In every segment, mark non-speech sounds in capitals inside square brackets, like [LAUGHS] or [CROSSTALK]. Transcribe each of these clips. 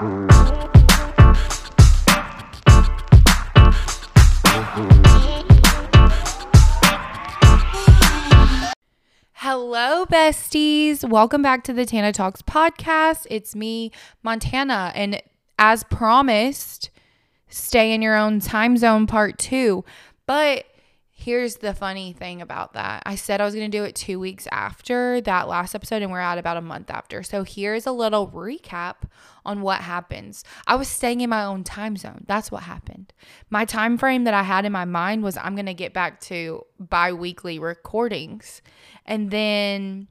Hello, besties. Welcome back to the Tana Talks podcast. It's me, Montana. And as promised, stay in your own time zone part two. But here's the funny thing about that I said I was going to do it two weeks after that last episode, and we're at about a month after. So here's a little recap on what happens. I was staying in my own time zone. That's what happened. My time frame that I had in my mind was I'm going to get back to bi weekly recordings. And then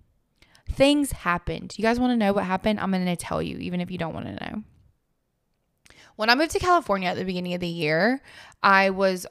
things happened. You guys want to know what happened? I'm going to tell you, even if you don't want to know. When I moved to California at the beginning of the year, I was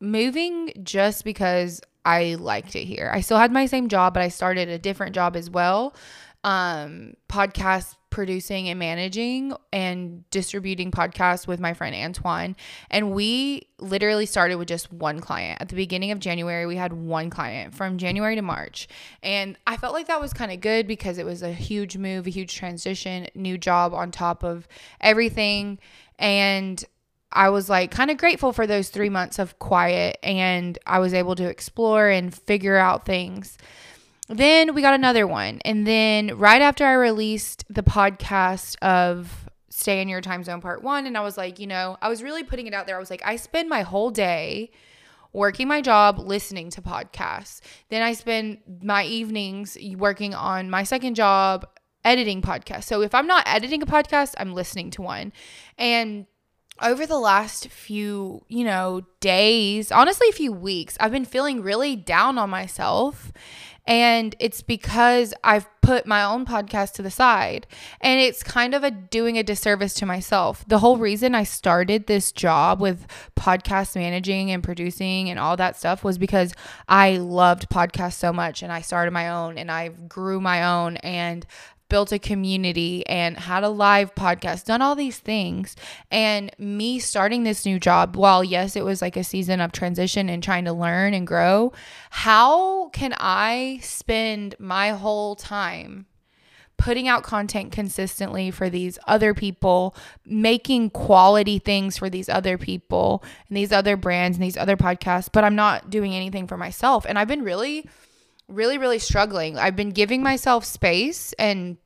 moving just because I liked it here. I still had my same job, but I started a different job as well. Um, podcast producing and managing and distributing podcasts with my friend Antoine. And we literally started with just one client. At the beginning of January, we had one client from January to March. And I felt like that was kind of good because it was a huge move, a huge transition, new job on top of everything. And I was like kind of grateful for those three months of quiet and I was able to explore and figure out things. Then we got another one. And then right after I released the podcast of Stay in Your Time Zone Part One, and I was like, you know, I was really putting it out there. I was like, I spend my whole day working my job, listening to podcasts. Then I spend my evenings working on my second job, editing podcasts. So if I'm not editing a podcast, I'm listening to one. And over the last few, you know, days, honestly, a few weeks, I've been feeling really down on myself. And it's because I've put my own podcast to the side. And it's kind of a doing a disservice to myself. The whole reason I started this job with podcast managing and producing and all that stuff was because I loved podcasts so much and I started my own and I grew my own and built a community and had a live podcast, done all these things. And me starting this new job, while yes, it was like a season of transition and trying to learn and grow, how can I spend my whole time? Putting out content consistently for these other people, making quality things for these other people and these other brands and these other podcasts, but I'm not doing anything for myself. And I've been really really really struggling. I've been giving myself space and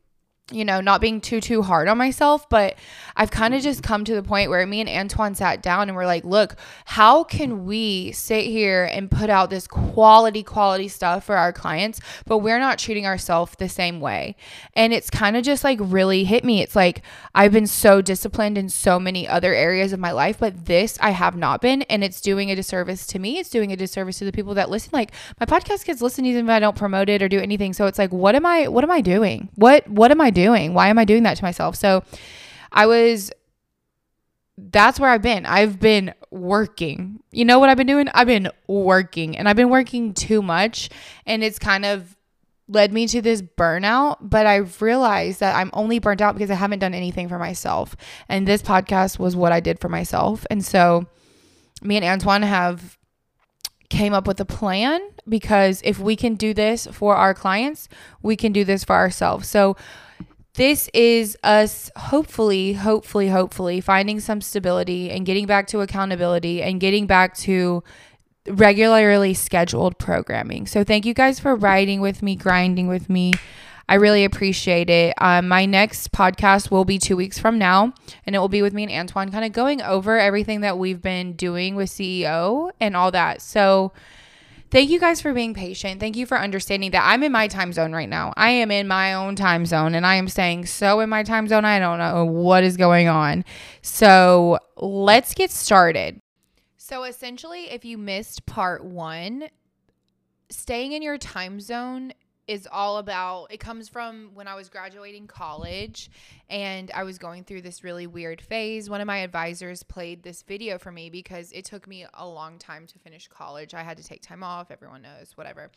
you know, not being too too hard on myself, but I've kind of just come to the point where me and Antoine sat down and we're like, look, how can we sit here and put out this quality quality stuff for our clients, but we're not treating ourselves the same way. And it's kind of just like really hit me. It's like I've been so disciplined in so many other areas of my life, but this I have not been and it's doing a disservice to me. It's doing a disservice to the people that listen. Like my podcast gets listened even if I don't promote it or do anything. So it's like what am I what am I doing? What what am I doing? Why am I doing that to myself? So I was that's where I've been. I've been working. You know what I've been doing? I've been working and I've been working too much and it's kind of led me to this burnout, but I've realized that I'm only burnt out because I haven't done anything for myself. And this podcast was what I did for myself. And so me and Antoine have came up with a plan because if we can do this for our clients, we can do this for ourselves. So this is us hopefully, hopefully, hopefully finding some stability and getting back to accountability and getting back to regularly scheduled programming. So thank you guys for riding with me, grinding with me. I really appreciate it. Um, my next podcast will be two weeks from now, and it will be with me and Antoine, kind of going over everything that we've been doing with CEO and all that. So, thank you guys for being patient. Thank you for understanding that I'm in my time zone right now. I am in my own time zone, and I am staying so in my time zone. I don't know what is going on. So, let's get started. So, essentially, if you missed part one, staying in your time zone is all about it comes from when I was graduating college and I was going through this really weird phase. One of my advisors played this video for me because it took me a long time to finish college. I had to take time off, everyone knows, whatever.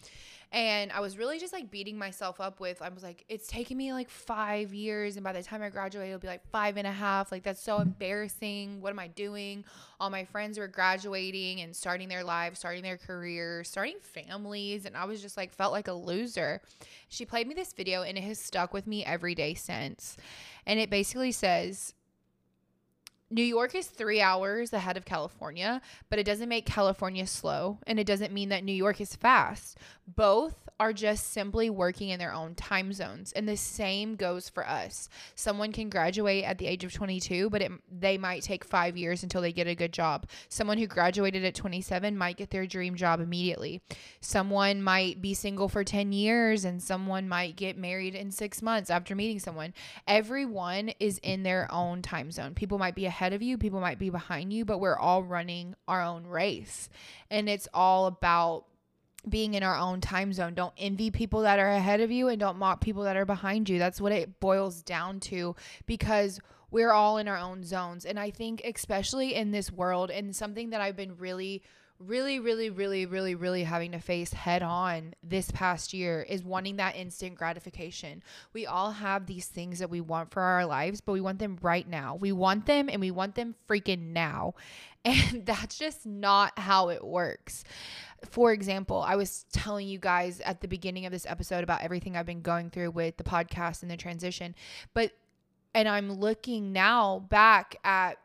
And I was really just like beating myself up with, I was like, it's taking me like five years. And by the time I graduate, it'll be like five and a half. Like, that's so embarrassing. What am I doing? All my friends were graduating and starting their lives, starting their careers, starting families. And I was just like, felt like a loser. She played me this video and it has stuck with me every day since. And it basically says, New York is three hours ahead of California, but it doesn't make California slow and it doesn't mean that New York is fast. Both are just simply working in their own time zones. And the same goes for us. Someone can graduate at the age of 22, but it, they might take five years until they get a good job. Someone who graduated at 27 might get their dream job immediately. Someone might be single for 10 years and someone might get married in six months after meeting someone. Everyone is in their own time zone. People might be ahead of you, people might be behind you, but we're all running our own race. And it's all about being in our own time zone. Don't envy people that are ahead of you and don't mock people that are behind you. That's what it boils down to because we're all in our own zones. And I think, especially in this world, and something that I've been really really, really, really, really, really having to face head on this past year is wanting that instant gratification. We all have these things that we want for our lives, but we want them right now. We want them and we want them freaking now. [LAUGHS] And that's just not how it works. For example, I was telling you guys at the beginning of this episode about everything I've been going through with the podcast and the transition, but and I'm looking now back at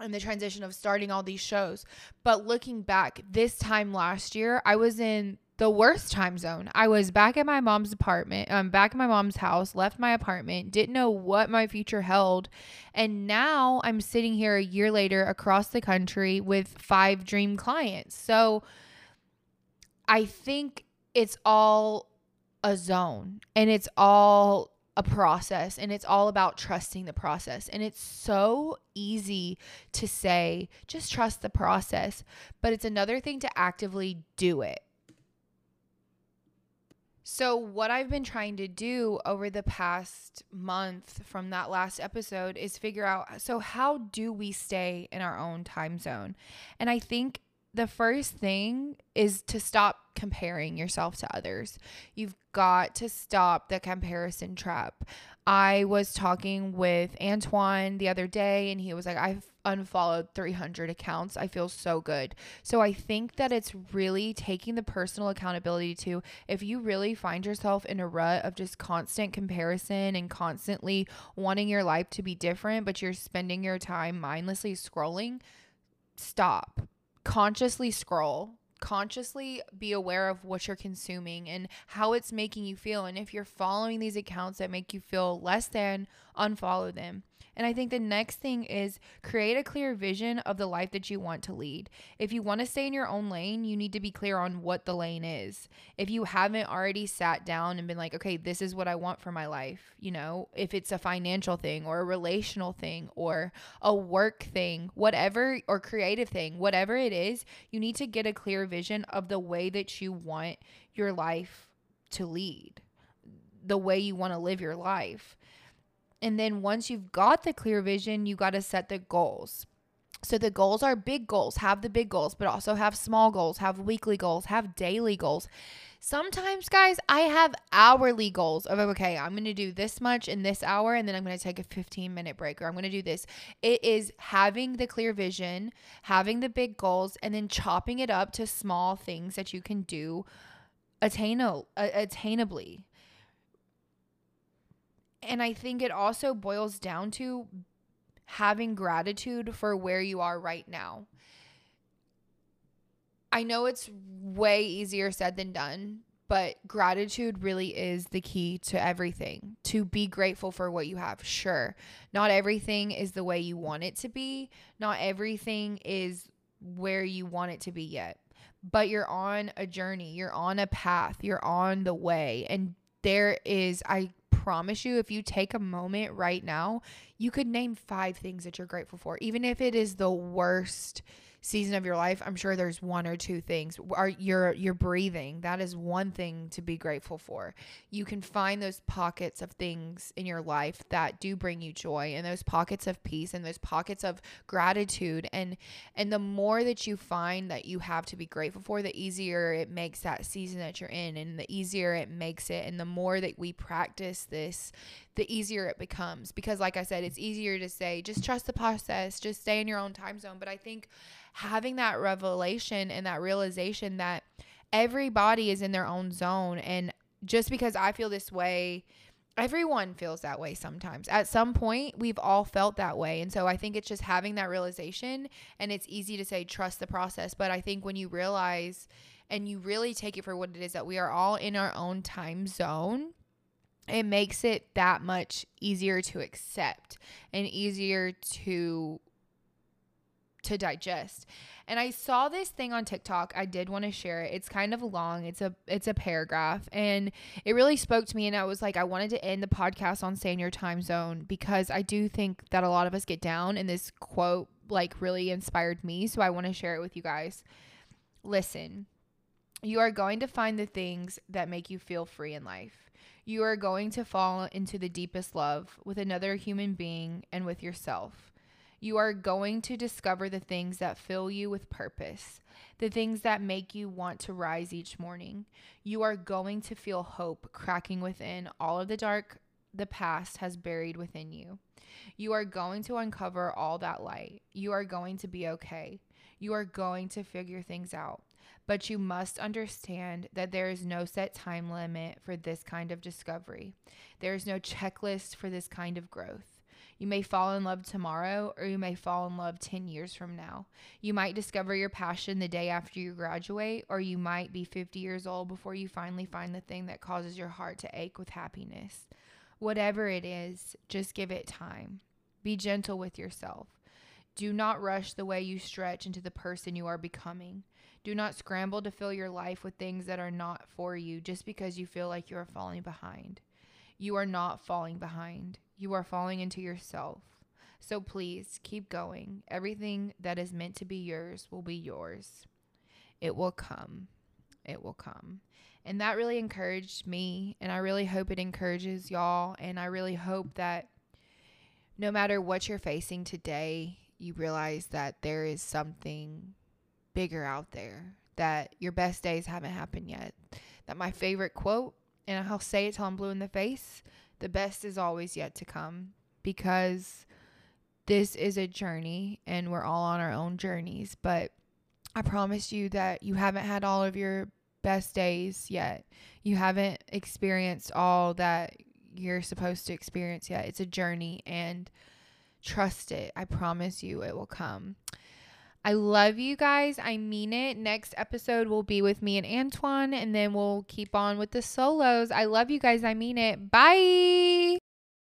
and the transition of starting all these shows. But looking back, this time last year, I was in the worst time zone. I was back at my mom's apartment, um, back at my mom's house, left my apartment, didn't know what my future held. And now I'm sitting here a year later across the country with five dream clients. So I think it's all a zone and it's all a process and it's all about trusting the process. And it's so easy to say, just trust the process, but it's another thing to actively do it. So, what I've been trying to do over the past month from that last episode is figure out so, how do we stay in our own time zone? And I think the first thing is to stop comparing yourself to others. You've got to stop the comparison trap. I was talking with Antoine the other day and he was like, I've unfollowed 300 accounts. I feel so good. So I think that it's really taking the personal accountability to if you really find yourself in a rut of just constant comparison and constantly wanting your life to be different, but you're spending your time mindlessly scrolling, stop consciously scroll consciously be aware of what you're consuming and how it's making you feel. And if you're following these accounts that make you feel less than, unfollow them. And I think the next thing is create a clear vision of the life that you want to lead. If you want to stay in your own lane, you need to be clear on what the lane is. If you haven't already sat down and been like, okay, this is what I want for my life, you know, if it's a financial thing or a relational thing or a work thing, whatever, or creative thing, whatever it is, you need to get a clear vision of the way that you want your life to lead, the way you want to live your life. And then once you've got the clear vision, you got to set the goals. So the goals are big goals, have the big goals, but also have small goals, have weekly goals, have daily goals. Sometimes, guys, I have hourly goals of okay, I'm going to do this much in this hour and then I'm going to take a 15 minute break or I'm going to do this. It is having the clear vision, having the big goals, and then chopping it up to small things that you can do attainable, attainably. And I think it also boils down to having gratitude for where you are right now. I know it's way easier said than done, but gratitude really is the key to everything. To be grateful for what you have. Sure, not everything is the way you want it to be, not everything is where you want it to be yet. But you're on a journey, you're on a path, you're on the way. And there is, I promise you, if you take a moment right now, you could name five things that you're grateful for, even if it is the worst season of your life, I'm sure there's one or two things. Are you're you're breathing. That is one thing to be grateful for. You can find those pockets of things in your life that do bring you joy and those pockets of peace and those pockets of gratitude and and the more that you find that you have to be grateful for, the easier it makes that season that you're in and the easier it makes it and the more that we practice this, the easier it becomes because like I said, it's easier to say just trust the process, just stay in your own time zone, but I think having that revelation and that realization that everybody is in their own zone and just because I feel this way everyone feels that way sometimes. At some point, we've all felt that way. And so I think it's just having that realization. And it's easy to say, trust the process. But I think when you realize and you really take it for what it is that we are all in our own time zone, it makes it that much easier to accept and easier to to digest. And I saw this thing on TikTok. I did want to share it. It's kind of long. It's a it's a paragraph and it really spoke to me and I was like I wanted to end the podcast on stay in your time zone because I do think that a lot of us get down and this quote like really inspired me, so I want to share it with you guys. Listen. You are going to find the things that make you feel free in life. You are going to fall into the deepest love with another human being and with yourself. You are going to discover the things that fill you with purpose, the things that make you want to rise each morning. You are going to feel hope cracking within all of the dark the past has buried within you. You are going to uncover all that light. You are going to be okay. You are going to figure things out. But you must understand that there is no set time limit for this kind of discovery. There is no checklist for this kind of growth. You may fall in love tomorrow, or you may fall in love 10 years from now. You might discover your passion the day after you graduate, or you might be 50 years old before you finally find the thing that causes your heart to ache with happiness. Whatever it is, just give it time. Be gentle with yourself. Do not rush the way you stretch into the person you are becoming. Do not scramble to fill your life with things that are not for you just because you feel like you are falling behind. You are not falling behind. You are falling into yourself. So please keep going. Everything that is meant to be yours will be yours. It will come. It will come. And that really encouraged me. And I really hope it encourages y'all. And I really hope that no matter what you're facing today, you realize that there is something bigger out there, that your best days haven't happened yet. That my favorite quote, and I'll say it till I'm blue in the face the best is always yet to come because this is a journey and we're all on our own journeys. But I promise you that you haven't had all of your best days yet. You haven't experienced all that you're supposed to experience yet. It's a journey and trust it. I promise you it will come. I love you guys. I mean it. Next episode will be with me and Antoine, and then we'll keep on with the solos. I love you guys. I mean it. Bye.